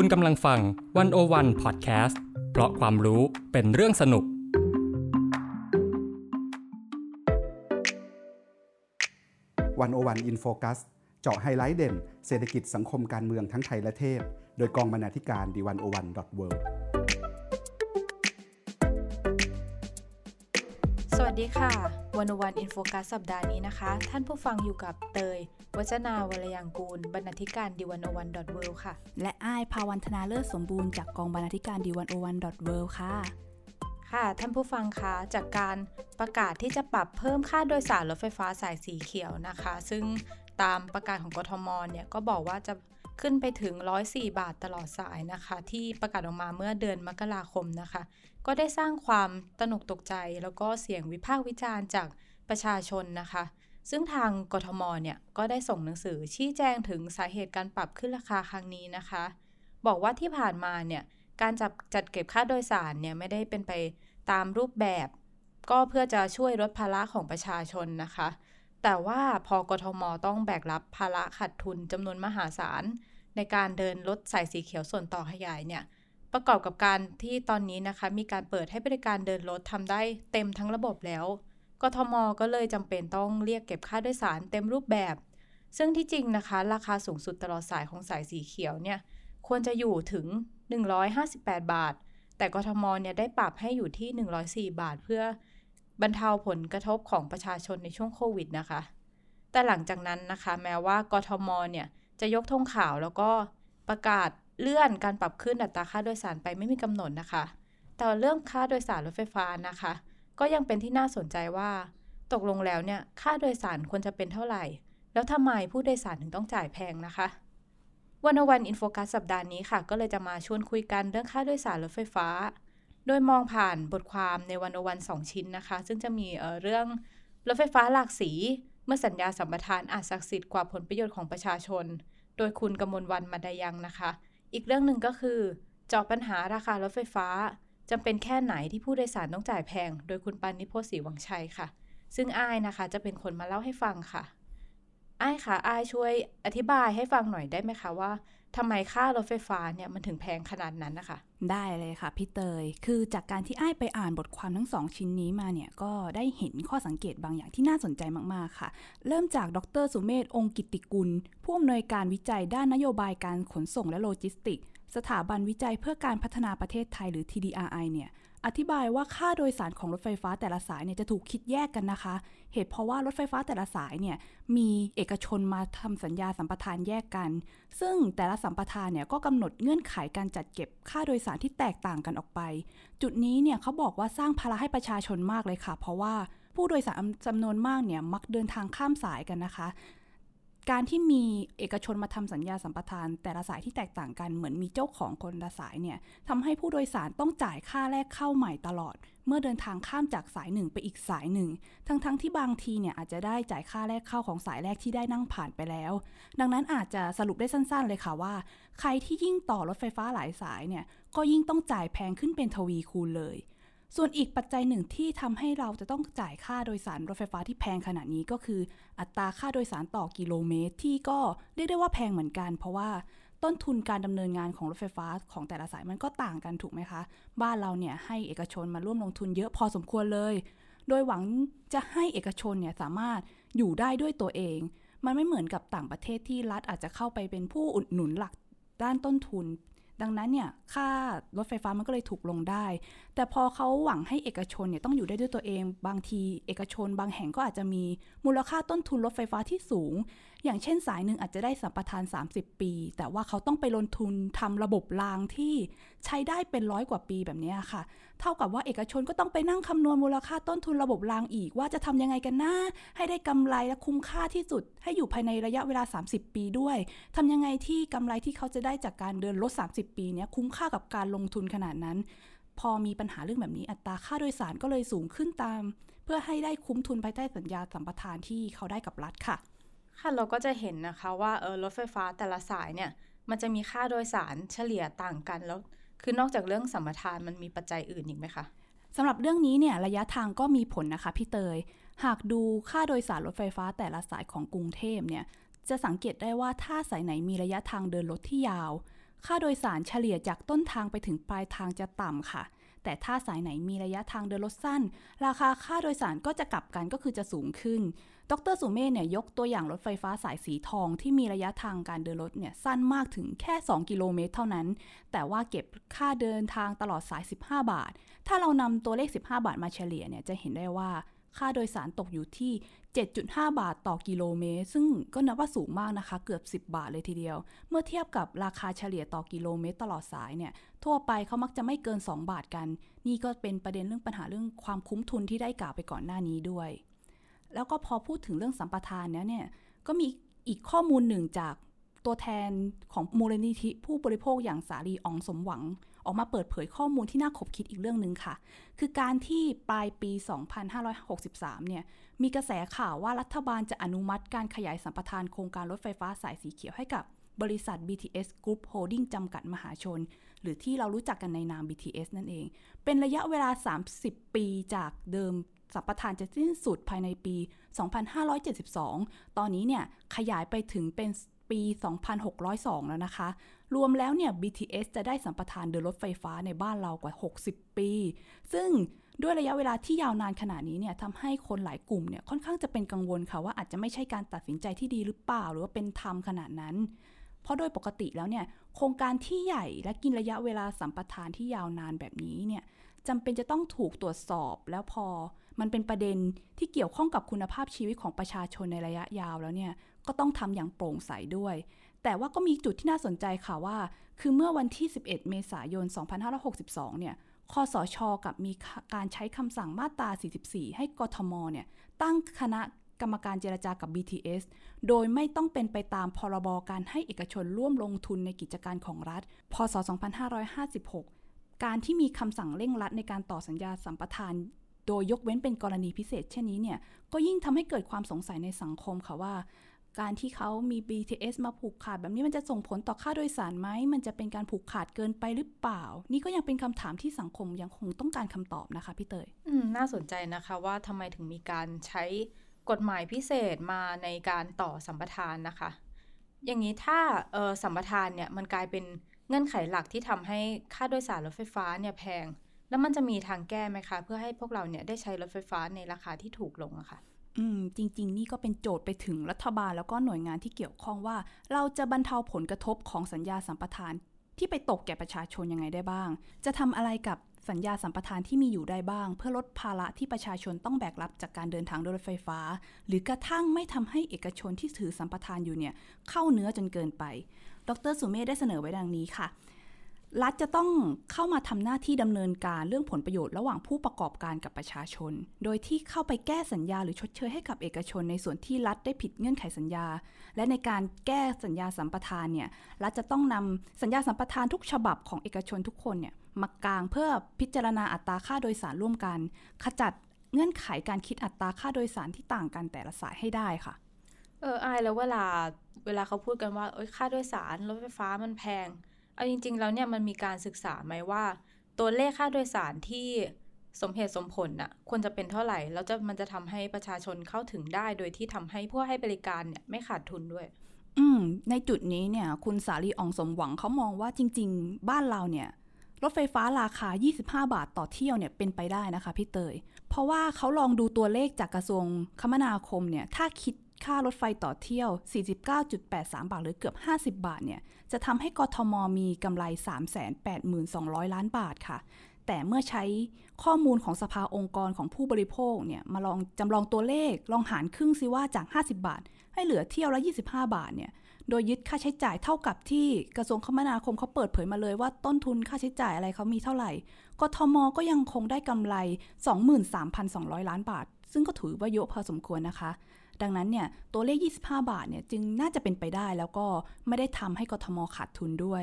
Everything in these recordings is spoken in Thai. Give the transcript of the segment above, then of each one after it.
คุณกำลังฟัง One-O-One Podcast เพราะความรู้เป็นเรื่องสนุก One-O-One In Focus เจาะไฮไลท์เด่น เศรษฐกิจสังคมการเมืองทั้งไทยและเทศ โดยกองบรรณาธิการ The One-O-One dot worldสวัสดีค่ะ One-O-One In Focus สัปดาห์นี้นะคะ ท่านผู้ฟังอยู่กับเตย วัจนาวรยังกูล บรรณาธิการดีวันวันดอทเวค่ะ และอ้ายภาวันธนาเลิศสมบูรณ์จากกองบรรณาธิการดีวันโอวันดอทเวค่ะ ค่ะ ท่านผู้ฟังคะจากการประกาศที่จะปรับเพิ่มค่าโดยสารรถไฟฟ้าสายสีเขียวนะคะ ซึ่งตามประกาศของกทมเนี่ยก็บอกว่าจะขึ้นไปถึง 104 บาทตลอดสายนะคะ ที่ประกาศออกมาเมื่อเดือนมกราคมนะคะ ก็ได้สร้างความตนกตกใจ แล้วก็เสียงวิพากษ์วิจารณ์จากประชาชนนะคะ ซึ่งทางกทมเนี่ยก็ได้ส่งหนังสือชี้แจงถึงสาเหตุการปรับขึ้นราคาครั้งนี้นะคะ บอกว่าที่ผ่านมาเนี่ยการจับจัดเก็บค่าโดยสารเนี่ยไม่ได้เป็นไปตามรูปแบบ ก็เพื่อจะช่วยลดภาระของประชาชนนะคะ แต่ว่าพอกทมต้องแบกรับภาระขาดทุนจำนวนมหาศาล ในการเดินรถสายสีเขียวส่วนต่อขยายเนี่ยประกอบกับการที่ตอนนี้นะคะ มีการเปิดให้บริการเดินรถทำได้เต็มทั้งระบบแล้ว กทมก็เลยจำเป็นต้องเรียกเก็บค่าโดยสารเต็มรูปแบบ ซึ่งที่จริงนะคะ ราคาสูงสุดตลอดสายของสายสีเขียวเนี่ยควรจะอยู่ถึง 158 บาท แต่กทมเนี่ยได้ปรับให้อยู่ที่ 104 บาท เพื่อบรรเทาผลกระทบของประชาชนในช่วงโควิดนะคะ แต่หลังจากนั้นนะคะ แม้ว่ากทมเนี่ยจะยกธงขาวแล้วก็ประกาศเลื่อนการปรับขึ้นอัตราค่าโดยสารไปไม่มีกำหนดนะคะ แต่เรื่องค่าโดยสารรถไฟฟ้านะคะ ก็ยังเป็นที่น่าสนใจว่า ตกลงแล้วเนี่ยค่าโดยสารควรจะเป็นเท่าไหร่ แล้วทำไมผู้โดยสารถึงต้องจ่ายแพงนะคะวันวันอินโฟกัสสัปดาห์นี้ค่ะ ก็เลยจะมาชวนคุยกันเรื่องค่าโดยสารรถไฟฟ้า โดยมองผ่านบทความในวันวันสองชิ้นนะคะ ซึ่งจะมีเเรื่องรถไฟฟ้าหลากสี เมื่อสัญญาสัมปทานอาจศักดิ์สิทธิ์กว่าผลประโยชน์ของประชาชน โดยคุณกมลวันมาดายังนะคะ อีกเรื่องหนึ่งก็คือจาะปัญหาราคารถไฟฟ้า จำเป็นแค่ไหนที่ผู้โดยสารต้องจ่ายแพง โดยคุณปานิโพศรีวังชัยค่ะ ซึ่งอ้ายนะคะ จะเป็นคนมาเล่าให้ฟังค่ะอ้ายค่ะอ้ายช่วยอธิบายให้ฟังหน่อยได้ไหมคะว่าทำไมค่ารถไฟฟ้าเนี่ยมันถึงแพงขนาดนั้นนะคะ ได้เลยค่ะพี่เตย คือจากการที่อ้ายไปอ่านบทความทั้งสองชิ้นนี้มาเนี่ยก็ได้เห็นข้อสังเกตบางอย่างที่น่าสนใจมากๆค่ะ เริ่มจากดรสุเมธองค์กิติกุล ผู้อำนวยการวิจัยด้านนโยบายการขนส่งและโลจิสติก สถาบันวิจัยเพื่อการพัฒนาประเทศไทยหรือ TDRI เนี่ยอธิบายว่าค่าโดยสารของรถไฟฟ้าแต่ละสายเนี่ยจะถูกคิดแยกกันนะคะ เหตุเพราะว่ารถไฟฟ้าแต่ละสายเนี่ยมีเอกชนมาทำสัญญาสัมปทานแยกกัน ซึ่งแต่ละสัมปทานเนี่ยก็กำหนดเงื่อนไขการจัดเก็บค่าโดยสารที่แตกต่างกันออกไป จุดนี้เนี่ยเขาบอกว่าสร้างภาระให้ประชาชนมากเลยค่ะ เพราะว่าผู้โดยสารจำนวนมากเนี่ยมักเดินทางข้ามสายกันนะคะ การที่มีเอกชนมาทำสัญญาสัมปทาน แต่ละสายที่แตกต่างกันเหมือนมีเจ้าของคนละสายเนี่ยทำให้ผู้โดยสารต้องจ่ายค่าแรกเข้าใหม่ตลอด เมื่อเดินทางข้ามจากสายหนึ่งไปอีกสายหนึ่ง ทั้งๆทที่บางทีเนี่ยอาจจะได้จ่ายค่าแรกเข้าของสายแรกที่ได้นั่งผ่านไปแล้ว ดังนั้นอาจจะสรุปได้สั้นๆเลยค่ะว่า ใครที่ยิ่งต่อรถไฟฟ้าหลายสายเนี่ยก็ยิ่งต้องจ่ายแพงขึ้นเป็นทวีคูณเลย ส่วนอีกปัจจัยหนึ่งที่ทำให้เราจะต้องจ่ายค่าโดยสารรถไฟฟ้าที่แพงขนาดนี้ก็คือ อัตราค่าโดยสารต่อกิโลเมตร ที่ก็เรียกได้ว่าแพงเหมือนกัน เพราะว่าต้นทุนการดำเนินงานของรถไฟฟ้าของแต่ละสายมันก็ต่างกันถูกไหมคะ บ้านเราเนี่ยให้เอกชนมาร่วมลงทุนเยอะพอสมควรเลย โดยหวังจะให้เอกชนเนี่ยสามารถอยู่ได้ด้วยตัวเอง มันไม่เหมือนกับต่างประเทศที่รัฐอาจจะเข้าไปเป็นผู้อุดหนุนหลักด้านต้นทุน ดังนั้นเนี่ยค่ารถไฟฟ้ามันก็เลยถูกลงได้ แต่พอเขาหวังให้เอกชนเนี่ยต้องอยู่ได้ด้วยตัวเอง บางทีเอกชนบางแห่งก็อาจจะมีมูลค่าต้นทุนรถไฟฟ้าที่สูง อย่างเช่นสายหนึ่งอาจจะได้สัมปทาน 30 ปี แต่ว่าเขาต้องไปลงทุนทำระบบรางที่ใช้ได้เป็นร้อยกว่าปีแบบนี้ค่ะ เท่ากับว่าเอกชนก็ต้องไปนั่งคำนวณมูลค่าต้นทุนระบบรางอีก ว่าจะทำยังไงกันนะให้ได้กำไรและคุ้มค่าที่สุด ให้อยู่ภายในระยะเวลา 30 ปีด้วยทำยังไงที่กำไรที่เขาจะได้จากการเดินรถ 30 ปีนี้คุ้มค่ากับการลงทุนขนาดนั้น พอมีปัญหาเรื่องแบบนี้อัตราค่าโดยสารก็เลยสูงขึ้นตาม เพื่อให้ได้คุ้มทุนภายใต้สัญญาสัมปทานที่เขาได้กับรัฐค่ะ ค่ะเราก็จะเห็นนะคะว่าเออรถไฟฟ้าแต่ละสายเนี่ยมันจะมีค่าโดยสารเฉลี่ยต่างกันแล้ว คือนอกจากเรื่องสัมปทานมันมีปัจจัยอื่นอีกไหมคะสำหรับเรื่องนี้เนี่ยระยะทางก็มีผลนะคะพี่เตย หากดูค่าโดยสารรถไฟฟ้าแต่ละสายของกรุงเทพเนี่ยจะสังเกตได้ว่าถ้าสายไหนมีระยะทางเดินรถที่ยาว ค่าโดยสารเฉลี่ยจากต้นทางไปถึงปลายทางจะต่ำค่ะ แต่ถ้าสายไหนมีระยะทางเดินรถสั้น ราคาค่าโดยสารก็จะกลับกันก็คือจะสูงขึ้น ดรสุเมธเนี่ยยกตัวอย่างรถไฟฟ้าสายสีทองที่มีระยะทางการเดินรถเนี่ยสั้นมากถึงแค่ 2 กิโลเมตรเท่านั้น แต่ว่าเก็บค่าเดินทางตลอดสาย 15 บาท ถ้าเรานำตัวเลข 15 บาทมาเฉลี่ยเนี่ยจะเห็นได้ว่าค่าโดยสารตกอยู่ที่ 7.5 บาทต่อกิโลเมตร ซึ่งก็นับว่าสูงมากนะคะ เกือบ 10 บาทเลยทีเดียว เมื่อเทียบกับราคาเฉลี่ยต่อกิโลเมตรตลอดสายเนี่ย ทั่วไปเขามักจะไม่เกิน 2 บาทกัน นี่ก็เป็นประเด็นเรื่องปัญหาเรื่องความคุ้มทุนที่ได้กล่าวไปก่อนหน้านี้ด้วย แล้วก็พอพูดถึงเรื่องสัมปทานเนี่ยก็มีอีกข้อมูลหนึ่งจากตัวแทนของมูลนิธิผู้บริโภคอย่างสาลีอองสมหวัง ออกมาเปิดเผยข้อมูลที่น่าขบคิดอีกเรื่องหนึ่งค่ะ คือการที่ปลายปี 2563 เนี่ย มีกระแสข่าวว่ารัฐบาลจะอนุมัติการขยายสัมปทานโครงการรถไฟฟ้าสายสีเขียวให้กับบริษัท BTS Group Holding จำกัดมหาชน หรือที่เรารู้จักกันในนาม BTS นั่นเอง เป็นระยะเวลา 30 ปีจากเดิมสัมปทานจะสิ้นสุดภายในปี 2572 ตอนนี้เนี่ยขยายไปถึงเป็นปี 2602 แล้วนะคะ รวมแล้วเนี่ย BTS จะได้สัมปทานเดินรถไฟฟ้าในบ้านเรากว่า 60 ปี ซึ่งด้วยระยะเวลาที่ยาวนานขนาดนี้เนี่ยทำให้คนหลายกลุ่มเนี่ยค่อนข้างจะเป็นกังวลค่ะว่าอาจจะไม่ใช่การตัดสินใจที่ดีหรือเปล่า หรือว่าเป็นธรรมขนาดนั้น เพราะโดยปกติแล้วเนี่ยโครงการที่ใหญ่และกินระยะเวลาสัมปทานที่ยาวนานแบบนี้เนี่ยจำเป็นจะต้องถูกตรวจสอบแล้วพอ มันเป็นประเด็นที่เกี่ยวข้องกับคุณภาพชีวิตของประชาชนในระยะยาวแล้วเนี่ยก็ต้องทำอย่างโปร่งใสด้วย แต่ว่าก็มีจุดที่น่าสนใจค่ะว่า คือเมื่อวันที่ 11 เมษายน 2562 เนี่ยคอสชกับมีการใช้คำสั่งมาตรา 44 ให้กทมเนี่ยตั้งคณะ กรรมการเจรจากับ BTS โดยไม่ต้องเป็นไปตามพรบการให้เอกชนร่วมลงทุนในกิจการของรัฐ พศ 2556 การที่มีคำสั่งเร่งรัดในการต่อสัญญาสัมปทาน โดยยกเว้นเป็นกรณีพิเศษ เช่นนี้เนี่ยก็ยิ่งทำให้เกิดความสงสัยในสังคมค่ะว่าการที่เขามี BTS มาผูกขาดแบบนี้มันจะส่งผลต่อค่าโดยสารไหม มันจะเป็นการผูกขาดเกินไปหรือเปล่า นี่ก็ยังเป็นคำถามที่สังคมยังคงต้องการคำตอบนะคะพี่เตย อืม น่าสนใจนะคะว่าทำไมถึงมีการใช้ กฎหมายพิเศษมาในการต่อสัมปทานนะคะ อย่างนี้ถ้าสัมปทานเนี่ยมันกลายเป็นเงื่อนไขหลักที่ทำให้ค่าโดยสารรถไฟฟ้าเนี่ยแพง แล้วมันจะมีทางแก้ไหมคะ เพื่อให้พวกเราเนี่ยได้ใช้รถไฟฟ้าในราคาที่ถูกลงอะคะ่ะอืมจริง ๆ นี่ก็เป็นโจทย์ไปถึงรัฐบาลแล้วก็หน่วยงานที่เกี่ยวข้องว่า เราจะบรรเทาผลกระทบของสัญญาสัมปทานที่ไปตกแก่ประชาชนยังไงได้บ้าง จะทำอะไรกับ สัญญาสัมปทานที่มีอยู่ได้บ้าง เพื่อลดภาระที่ประชาชนต้องแบกรับจากการเดินทางโดยรถไฟฟ้า หรือกระทั่งไม่ทำให้เอกชนที่ถือสัมปทานอยู่เนี่ยเข้าเนื้อจนเกินไป ดรสุเมธได้เสนอไว้ดังนี้ค่ะรัฐจะต้องเข้ามาทำหน้าที่ดำเนินการเรื่องผลประโยชน์ระหว่างผู้ประกอบการกับประชาชน โดยที่เข้าไปแก้สัญญาหรือชดเชยให้กับเอกชนในส่วนที่รัฐได้ผิดเงื่อนไขสัญญา และในการแก้สัญญาสัมปทานเนี่ย รัฐจะต้องนำสัญญาสัมปทานทุกฉบับของเอกชนทุกคนเนี่ย มากลางเพื่อพิจารณาอัตราค่าโดยสารร่วมกัน ขจัดเงื่อนไขการคิดอัตราค่าโดยสารที่ต่างกันแต่ละสายให้ได้ค่ะ เออไอแล้วเวลาเวลาเขาพูดกันว่าเอ้ยค่าโดยสารรถไฟฟ้ามันแพงเอาจริง ๆ แล้วเนี่ยมันมีการศึกษาไหมว่า ตัวเลขค่าโดยสารที่สมเหตุสมผลน่ะควรจะเป็นเท่าไหร่ แล้วจะมันจะทำให้ประชาชนเข้าถึงได้ โดยที่ทำให้ผู้ให้บริการเนี่ยไม่ขาดทุนด้วย อืมในจุดนี้เนี่ย คุณสาลีอองสมหวังเขามองว่าจริง ๆ บ้านเราเนี่ย รถไฟฟ้าราคา 25 บาทต่อเที่ยวเนี่ยเป็นไปได้นะคะพี่เตย เพราะว่าเขาลองดูตัวเลขจากกระทรวงคมนาคมเนี่ยถ้าคิดค่ารถไฟต่อเที่ยว 49.83 บาทหรือเกือบ 50 บาทเนี่ยจะทำให้กทมมีกำไร 382,000 ล้านบาทค่ะ แต่เมื่อใช้ข้อมูลของสภาองค์กรของผู้บริโภคเนี่ยมาลองจำลองตัวเลขลองหารครึ่งซิว่าจาก 50 บาท ให้เหลือเที่ยวละ 25 บาทเนี่ย โดยยึดค่าใช้จ่ายเท่ากับที่กระทรวงคมนาคมเขาเปิดเผยมาเลยว่าต้นทุนค่าใช้จ่ายอะไรเขามีเท่าไหร่กทมก็ยังคงได้กำไร 23,200 ล้านบาท ซึ่งก็ถือว่าเยอะพอสมควรนะคะ ดังนั้นเนี่ยตัวเลข 25 บาทเนี่ยจึงน่าจะเป็นไปได้แล้วก็ไม่ได้ทำให้กทมขาดทุนด้วย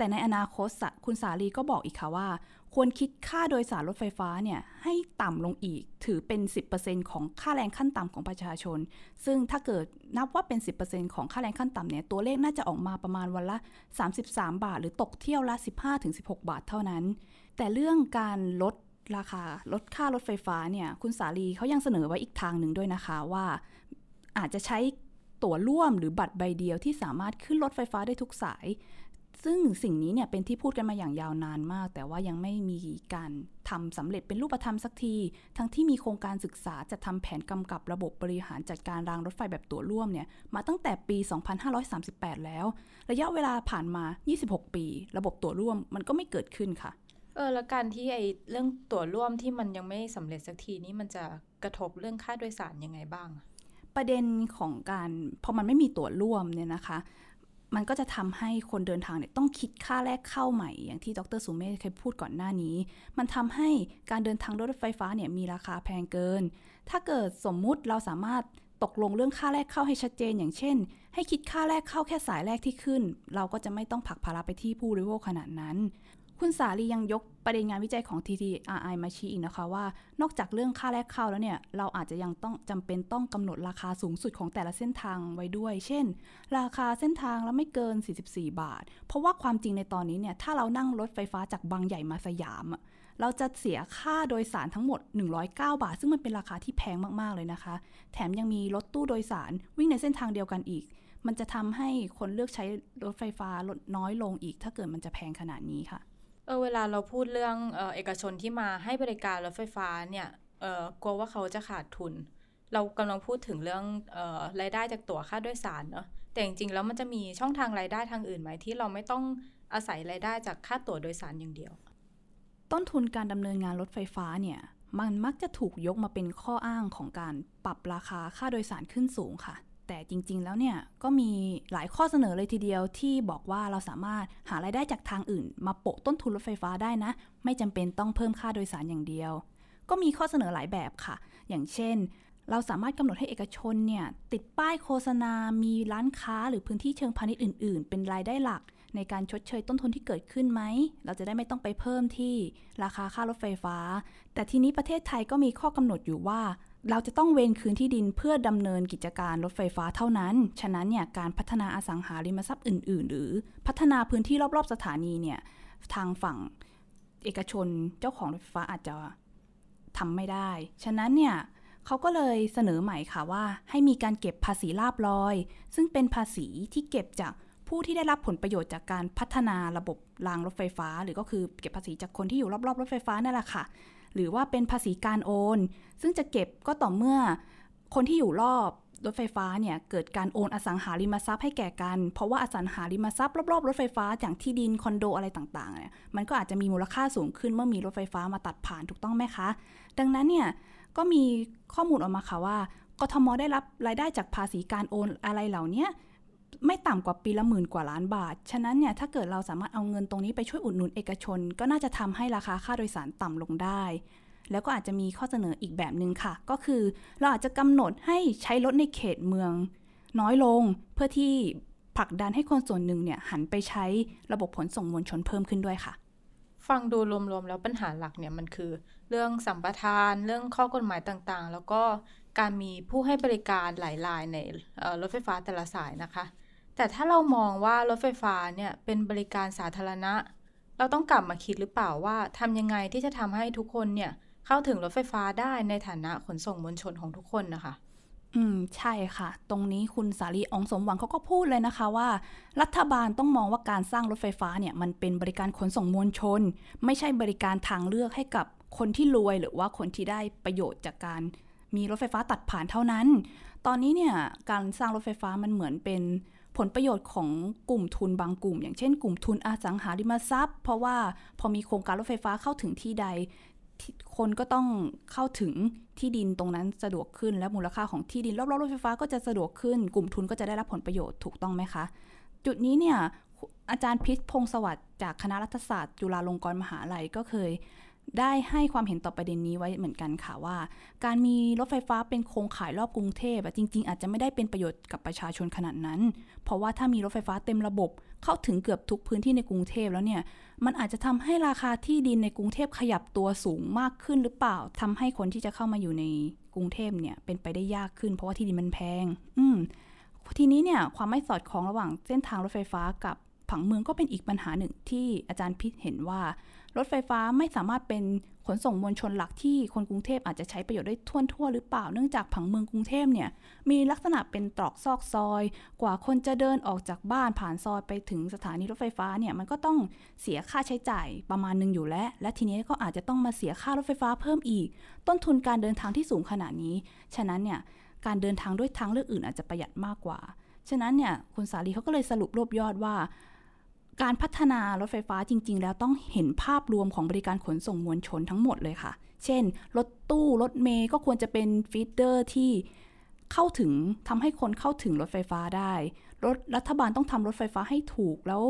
แต่ในอนาคตคุณสาลีก็บอกอีกค่ะว่า ควรคิดค่าโดยสารรถไฟฟ้าเนี่ยให้ต่ำลงอีกถือเป็น 10%ของค่าแรงขั้นต่ำของประชาชน ซึ่งถ้าเกิดนับว่าเป็น 10%ของค่าแรงขั้นต่ำเนี่ยตัวเลขน่าจะออกมาประมาณวันละ 33 บาท หรือตกเที่ยวละ 15-16 บาทเท่านั้น แต่เรื่องการลดราคาลดค่ารถไฟฟ้าเนี่ยคุณสาลีเขายังเสนอไว้อีกทางหนึ่งด้วยนะคะว่า อาจจะใช้ตั๋วร่วมหรือบัตรใบเดียวที่สามารถขึ้นรถไฟฟ้าได้ทุกสาย ซึ่งสิ่งนี้เนี่ยเป็นที่พูดกันมาอย่างยาวนานมาก แต่ว่ายังไม่มีการทำสำเร็จเป็นรูปธรรมสักที ทั้งที่มีโครงการศึกษาจะทำแผนกำกับระบบบริหารจัดการรางรถไฟแบบตั๋วร่วมเนี่ยมาตั้งแต่ปี 2538 แล้ว ระยะเวลาผ่านมา 26 ปี ระบบตั๋วร่วมมันก็ไม่เกิดขึ้นค่ะ เออแล้วการที่ไอ้เรื่องตั๋วร่วมที่มันยังไม่สำเร็จสักทีนี้มันจะกระทบเรื่องค่าโดยสารยังไงบ้างประเด็นของการพอมันไม่มีตั๋วร่วมเนี่ยนะคะ มันก็จะทำให้คนเดินทางเนี่ยต้องคิดค่าแรกเข้าใหม่ อย่างที่ดรสุเมธเคยพูดก่อนหน้านี้ มันทำให้การเดินทางรถไฟฟ้าเนี่ยมีราคาแพงเกิน ถ้าเกิดสมมุติเราสามารถตกลงเรื่องค่าแรกเข้าให้ชัดเจน อย่างเช่น ให้คิดค่าแรกเข้าแค่สายแรกที่ขึ้น เราก็จะไม่ต้องผักภาระไปที่ผู้บริโภคขนาดนั้น คุณสาลียังยกประเด็นงานวิจัยของ TTRI มาชี้อีกนะคะว่า นอกจากเรื่องค่าแรกเข้าแล้วเนี่ย เราอาจจะยังต้องจำเป็นต้องกำหนดราคาสูงสุดของแต่ละเส้นทางไว้ด้วย เช่น ราคาเส้นทางแล้วไม่เกิน 44 บาท เพราะว่าความจริงในตอนนี้เนี่ย ถ้าเรานั่งรถไฟฟ้าจากบางใหญ่มาสยาม เราจะเสียค่าโดยสารทั้งหมด 109 บาท ซึ่งมันเป็นราคาที่แพงมากๆเลยนะคะ แถมยังมีรถตู้โดยสารวิ่งในเส้นทางเดียวกันอีก มันจะทำให้คนเลือกใช้รถไฟฟ้าลดน้อยลงอีก ถ้าเกิดมันจะแพงขนาดนี้ค่ะ ออเวลาเราพูดเรื่องเออเอกชนที่มาให้บริการรถไฟฟ้าเนี่ยเออกลัวว่าเขาจะขาดทุน เรากำลังพูดถึงเรื่องเออรายได้จากตั๋วค่าโดยสารเนาะแต่จริงๆแล้วมันจะมีช่องทางรายได้ทางอื่นไหมที่เราไม่ต้องอาศัยรายได้จากค่าตั๋วโดยสารอย่างเดียว ต้นทุนการดำเนินงานรถไฟฟ้าเนี่ยมันมักจะถูกยกมาเป็นข้ออ้างของการปรับราคาค่าโดยสารขึ้นสูงค่ะ แต่จริง ๆ แล้วเนี่ยก็มีหลายข้อเสนอเลยทีเดียวที่บอกว่าเราสามารถหารายได้จากทางอื่น มาโปะต้นทุนรถไฟฟ้าได้นะ ไม่จำเป็นต้องเพิ่มค่าโดยสารอย่างเดียว ก็มีข้อเสนอหลายแบบค่ะ อย่างเช่น เราสามารถกำหนดให้เอกชนเนี่ยติดป้ายโฆษณา มีร้านค้าหรือพื้นที่เชิงพาณิชย์อื่น ๆ เป็นรายได้หลัก ในการชดเชยต้นทุนที่เกิดขึ้นไหม เราจะได้ไม่ต้องไปเพิ่มที่ราคาค่ารถไฟฟ้า แต่ทีนี้ประเทศไทยก็มีข้อกำหนดอยู่ว่า เราจะต้องเวนคืนที่ดินเพื่อดำเนินกิจการรถไฟฟ้าเท่านั้น ฉะนั้นเนี่ยการพัฒนาอสังหาริมทรัพย์อื่น ๆ หรือพัฒนาพื้นที่รอบ ๆ สถานีเนี่ยทางฝั่งเอกชนเจ้าของรถไฟฟ้าอาจจะทำไม่ได้ ฉะนั้นเนี่ยเขาก็เลยเสนอใหม่ค่ะว่า ให้มีการเก็บภาษีลาบลอย ซึ่งเป็นภาษีที่เก็บจากผู้ที่ได้รับผลประโยชน์จากการพัฒนาระบบรางรถไฟฟ้า หรือก็คือเก็บภาษีจากคนที่อยู่รอบๆรถไฟฟ้านั่นแหละค่ะ หรือว่าเป็นภาษีการโอน ซึ่งจะเก็บก็ต่อเมื่อคนที่อยู่รอบรถไฟฟ้าเนี่ยเกิดการโอนอสังหาริมทรัพย์ให้แก่กัน เพราะว่าอสังหาริมทรัพย์รอบๆรถไฟฟ้าอย่างที่ดินคอนโดอะไรต่างๆเนี่ยมันก็อาจจะมีมูลค่าสูงขึ้นเมื่อมีรถไฟฟ้ามาตัดผ่านถูกต้องไหมคะ ดังนั้นเนี่ยก็มีข้อมูลออกมาค่ะว่ากทมได้รับรายได้จากภาษีการโอนอะไรเหล่านี้ ไม่ต่ำกว่าปีละหมื่นกว่าล้านบาท ฉะนั้นเนี่ยถ้าเกิดเราสามารถเอาเงินตรงนี้ไปช่วยอุดหนุนเอกชน ก็น่าจะทำให้ราคาค่าโดยสารต่ำลงได้ แล้วก็อาจจะมีข้อเสนออีกแบบหนึ่งค่ะ ก็คือเราอาจจะกำหนดให้ใช้รถในเขตเมือง น้อยลงเพื่อที่ผลักดันให้คนส่วนหนึ่งเนี่ยหันไปใช้ระบบขนส่งมวลชนเพิ่มขึ้นด้วยค่ะ ฟังดูรวมๆ แล้วปัญหาหลักเนี่ยมันคือ เรื่องสัมปทาน เรื่องข้อกฎหมายต่างๆ แล้วก็การมีผู้ให้บริการหลายรายในรถไฟฟ้าแต่ละสายนะคะ แต่ถ้าเรามองว่ารถไฟฟ้าเนี่ยเป็นบริการสาธารณะ เราต้องกลับมาคิดหรือเปล่าว่าทำยังไงที่จะทำให้ทุกคนเนี่ยเข้าถึงรถไฟฟ้าได้ในฐานะขนส่งมวลชนของทุกคนนะคะอืมใช่ค่ะ ตรงนี้คุณสาลีอองสมหวังเขาก็พูดเลยนะคะว่า รัฐบาลต้องมองว่าการสร้างรถไฟฟ้าเนี่ยมันเป็นบริการขนส่งมวลชน ไม่ใช่บริการทางเลือกให้กับคนที่รวยหรือว่าคนที่ได้ประโยชน์จากการมีรถไฟฟ้าตัดผ่านเท่านั้น ตอนนี้เนี่ยการสร้างรถไฟฟ้ามันเหมือนเป็น ผลประโยชน์ของกลุ่มทุนบางกลุ่ม อย่างเช่นกลุ่มทุนอสังหาริมทรัพย์ เพราะว่าพอมีโครงการรถไฟฟ้าเข้าถึงที่ใด คนก็ต้องเข้าถึงที่ดินตรงนั้นสะดวกขึ้น และมูลค่าของที่ดินรอบๆรถไฟฟ้าก็จะสะดวกขึ้น กลุ่มทุนก็จะได้รับผลประโยชน์ถูกต้องไหมคะ จุดนี้เนี่ยอาจารย์พิษพงศวัสดิ์จากคณะรัฐศาสตร์ จุฬาลงกรณ์มหาลัยก็เคย ได้ให้ความเห็นต่อประเด็นนี้ไว้เหมือนกันค่ะว่า การมีรถไฟฟ้าเป็นโครงข่ายรอบกรุงเทพจริง ๆ อาจจะไม่ได้เป็นประโยชน์กับประชาชนขนาดนั้น เพราะว่าถ้ามีรถไฟฟ้าเต็มระบบเข้าถึงเกือบทุกพื้นที่ในกรุงเทพแล้วเนี่ยมันอาจจะทำให้ราคาที่ดินในกรุงเทพขยับตัวสูงมากขึ้นหรือเปล่าทำให้คนที่จะเข้ามาอยู่ในกรุงเทพเนี่ยเป็นไปได้ยากขึ้น เพราะว่าที่ดินมันแพง อืมทีนี้เนี่ยความไม่สอดคล้องระหว่างเส้นทางรถไฟฟ้ากับ ผังเมืองก็เป็นอีกปัญหาหนึ่งที่อาจารย์พิษเห็นว่า รถไฟฟ้าไม่สามารถเป็นขนส่งมวลชนหลักที่คนกรุงเทพอาจจะใช้ประโยชน์ได้ทั่วทั่วหรือเปล่าเนื่องจากผังเมืองกรุงเทพเนี่ยมีลักษณะเป็นตรอกซอกซอย กว่าคนจะเดินออกจากบ้านผ่านซอยไปถึงสถานีรถไฟฟ้าเนี่ยมันก็ต้องเสียค่าใช้จ่ายประมาณหนึงอยู่แล้ว และทีนี้ก็อาจจะต้องมาเสียค่ารถไฟฟ้าเพิ่มอีก ต้นทุนการเดินทางที่สูงขนาดนี้ ฉะนั้นเนี่ยการเดินทางด้วยทางเลือกอื่นอาจจะประหยัดมากกว่า ฉะนั้นเนี่ยคุณสาลีเขาก็เลยสรุปรวบยอดว่า การพัฒนารถไฟฟ้าจริง ๆ แล้วต้องเห็นภาพรวมของบริการขนส่งมวลชนทั้งหมดเลยค่ะ เช่น รถตู้ รถเมย์ก็ควรจะเป็นฟีดเดอร์ที่เข้าถึงทำให้คนเข้าถึงรถไฟฟ้าได้ รถรัฐบาลต้องทำรถไฟฟ้าให้ถูกแล้ว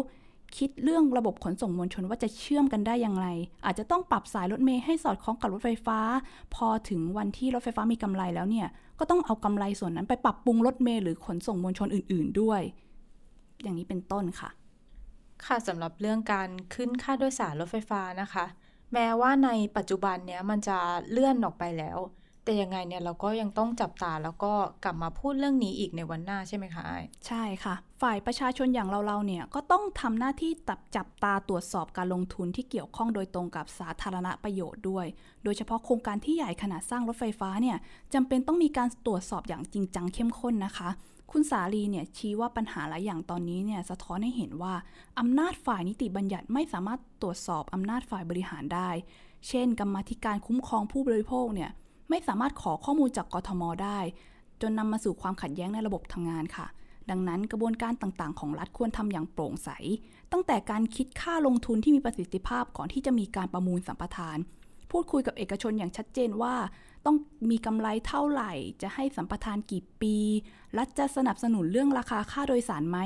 คิดเรื่องระบบขนส่งมวลชนว่าจะเชื่อมกันได้อย่างไร อาจจะต้องปรับสายรถเมย์ให้สอดคล้องกับรถไฟฟ้า พอถึงวันที่รถไฟฟ้ามีกำไรแล้วเนี่ย ก็ต้องเอากำไรส่วนนั้นไปปรับปรุงรถเมย์หรือขนส่งมวลชนอื่น ๆ ด้วย อย่างนี้เป็นต้นค่ะ ค่ะสำหรับเรื่องการขึ้นค่าโดยสารรถไฟฟ้านะคะ แม้ว่าในปัจจุบันเนี้ยมันจะเลื่อนออกไปแล้ว แต่ยังไงเนี่ยเราก็ยังต้องจับตาแล้วก็กลับมาพูดเรื่องนี้อีกในวันหน้าใช่ไหมคะอ้ใช่ค่ะ ฝ่ายประชาชนอย่างเราๆเนี่ยก็ต้องทำหน้าที่ตับจับตาตรวจสอบการลงทุนที่เกี่ยวข้องโดยตรงกับสาธารณประโยชน์ด้วย โดยเฉพาะโครงการที่ใหญ่ขนาดสร้างรถไฟฟ้าเนี่ยจำเป็นต้องมีการตรวจสอบอย่างจริงจังเข้มข้นนะคะ คุณสาลีเนี่ยชี้ว่าปัญหาหลายอย่างตอนนี้เนี่ยสะท้อนให้เห็นว่า อำนาจฝ่ายนิติบัญญัติไม่สามารถตรวจสอบอำนาจฝ่ายบริหารได้ เช่น กรรมธิการคุ้มครองผู้บริโภคเนี่ยไม่สามารถขอข้อมูลจากกทมได้ จนนำมาสู่ความขัดแย้งในระบบทางงานค่ะ ดังนั้นกระบวนการต่างๆ ของรัฐควรทำอย่างโปร่งใส ตั้งแต่การคิดค่าลงทุนที่มีประสิทธิภาพก่อนที่จะมีการประมูลสัมปทาน พูดคุยกับเอกชนอย่างชัดเจนว่า ต้องมีกำไรเท่าไหร่ จะให้สัมปทานกี่ปี รัฐจะสนับสนุนเรื่องราคาค่าโดยสารไหม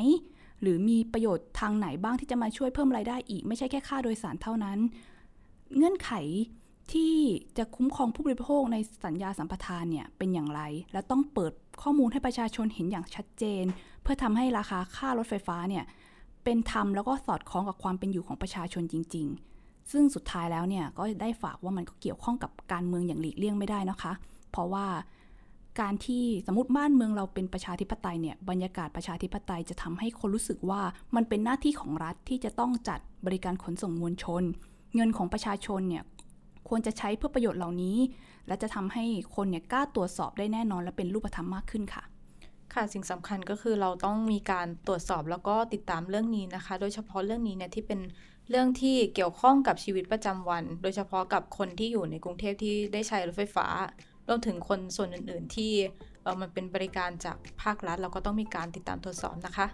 หรือมีประโยชน์ทางไหนบ้างที่จะมาช่วยเพิ่มรายได้อีก ไม่ใช่แค่ค่าโดยสารเท่านั้น เงื่อนไขที่จะคุ้มครองผู้บริโภคในสัญญาสัมปทานเนี่ยเป็นอย่างไร และต้องเปิดข้อมูลให้ประชาชนเห็นอย่างชัดเจน เพื่อทำให้ราคาค่ารถไฟฟ้าเนี่ยเป็นธรรมแล้วก็สอดคล้องกับความเป็นอยู่ของประชาชนจริง ๆ ซึ่งสุดท้ายแล้วเนี่ยก็ได้ฝากว่ามันก็เกี่ยวข้องกับการเมืองอย่างหลีกเลี่ยงไม่ได้นะคะ เพราะว่าการที่สมมติบ้านเมืองเราเป็นประชาธิปไตยเนี่ยบรรยากาศประชาธิปไตยจะทำให้คนรู้สึกว่ามันเป็นหน้าที่ของรัฐที่จะต้องจัดบริการขนส่งมวลชน เงินของประชาชนเนี่ยควรจะใช้เพื่อประโยชน์เหล่านี้ และจะทำให้คนเนี่ยกล้าตรวจสอบได้แน่นอนและเป็นรูปธรรมมากขึ้นค่ะ ค่ะสิ่งสำคัญก็คือเราต้องมีการตรวจสอบแล้วก็ติดตามเรื่องนี้นะคะ โดยเฉพาะเรื่องนี้เนี่ยที่เป็น เรื่องที่เกี่ยวข้องกับชีวิตประจำวัน โดยเฉพาะกับคนที่อยู่ในกรุงเทพที่ได้ใช้รถไฟฟ้ารวมถึงคนส่วนอื่น ๆ ที่เออมันเป็นบริการจากภาครัฐ เราก็ต้องมีการติดตามตรวจสอบนะคะ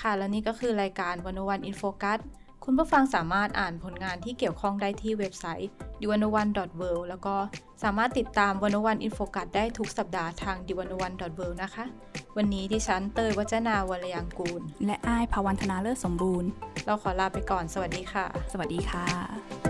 ค่ะ และนี่ก็คือรายการ One-O-One In Focus คุณผู้ฟังสามารถอ่านผลงานที่เกี่ยวข้องได้ที่เว็บไซต์ d i w a n o o n e w o r l d แล้วก็สามารถติดตาม One-O-One In Focus ได้ทุกสัปดาห์ทาง d i w a n o o n e w o r l d นะคะ วันนี้ดิฉันเตยวัจนาวรยางกูล และอ้ายภาวันธนาเลิศสมบูรณ์ เราขอลาไปก่อน สวัสดีค่ะ สวัสดีค่ะ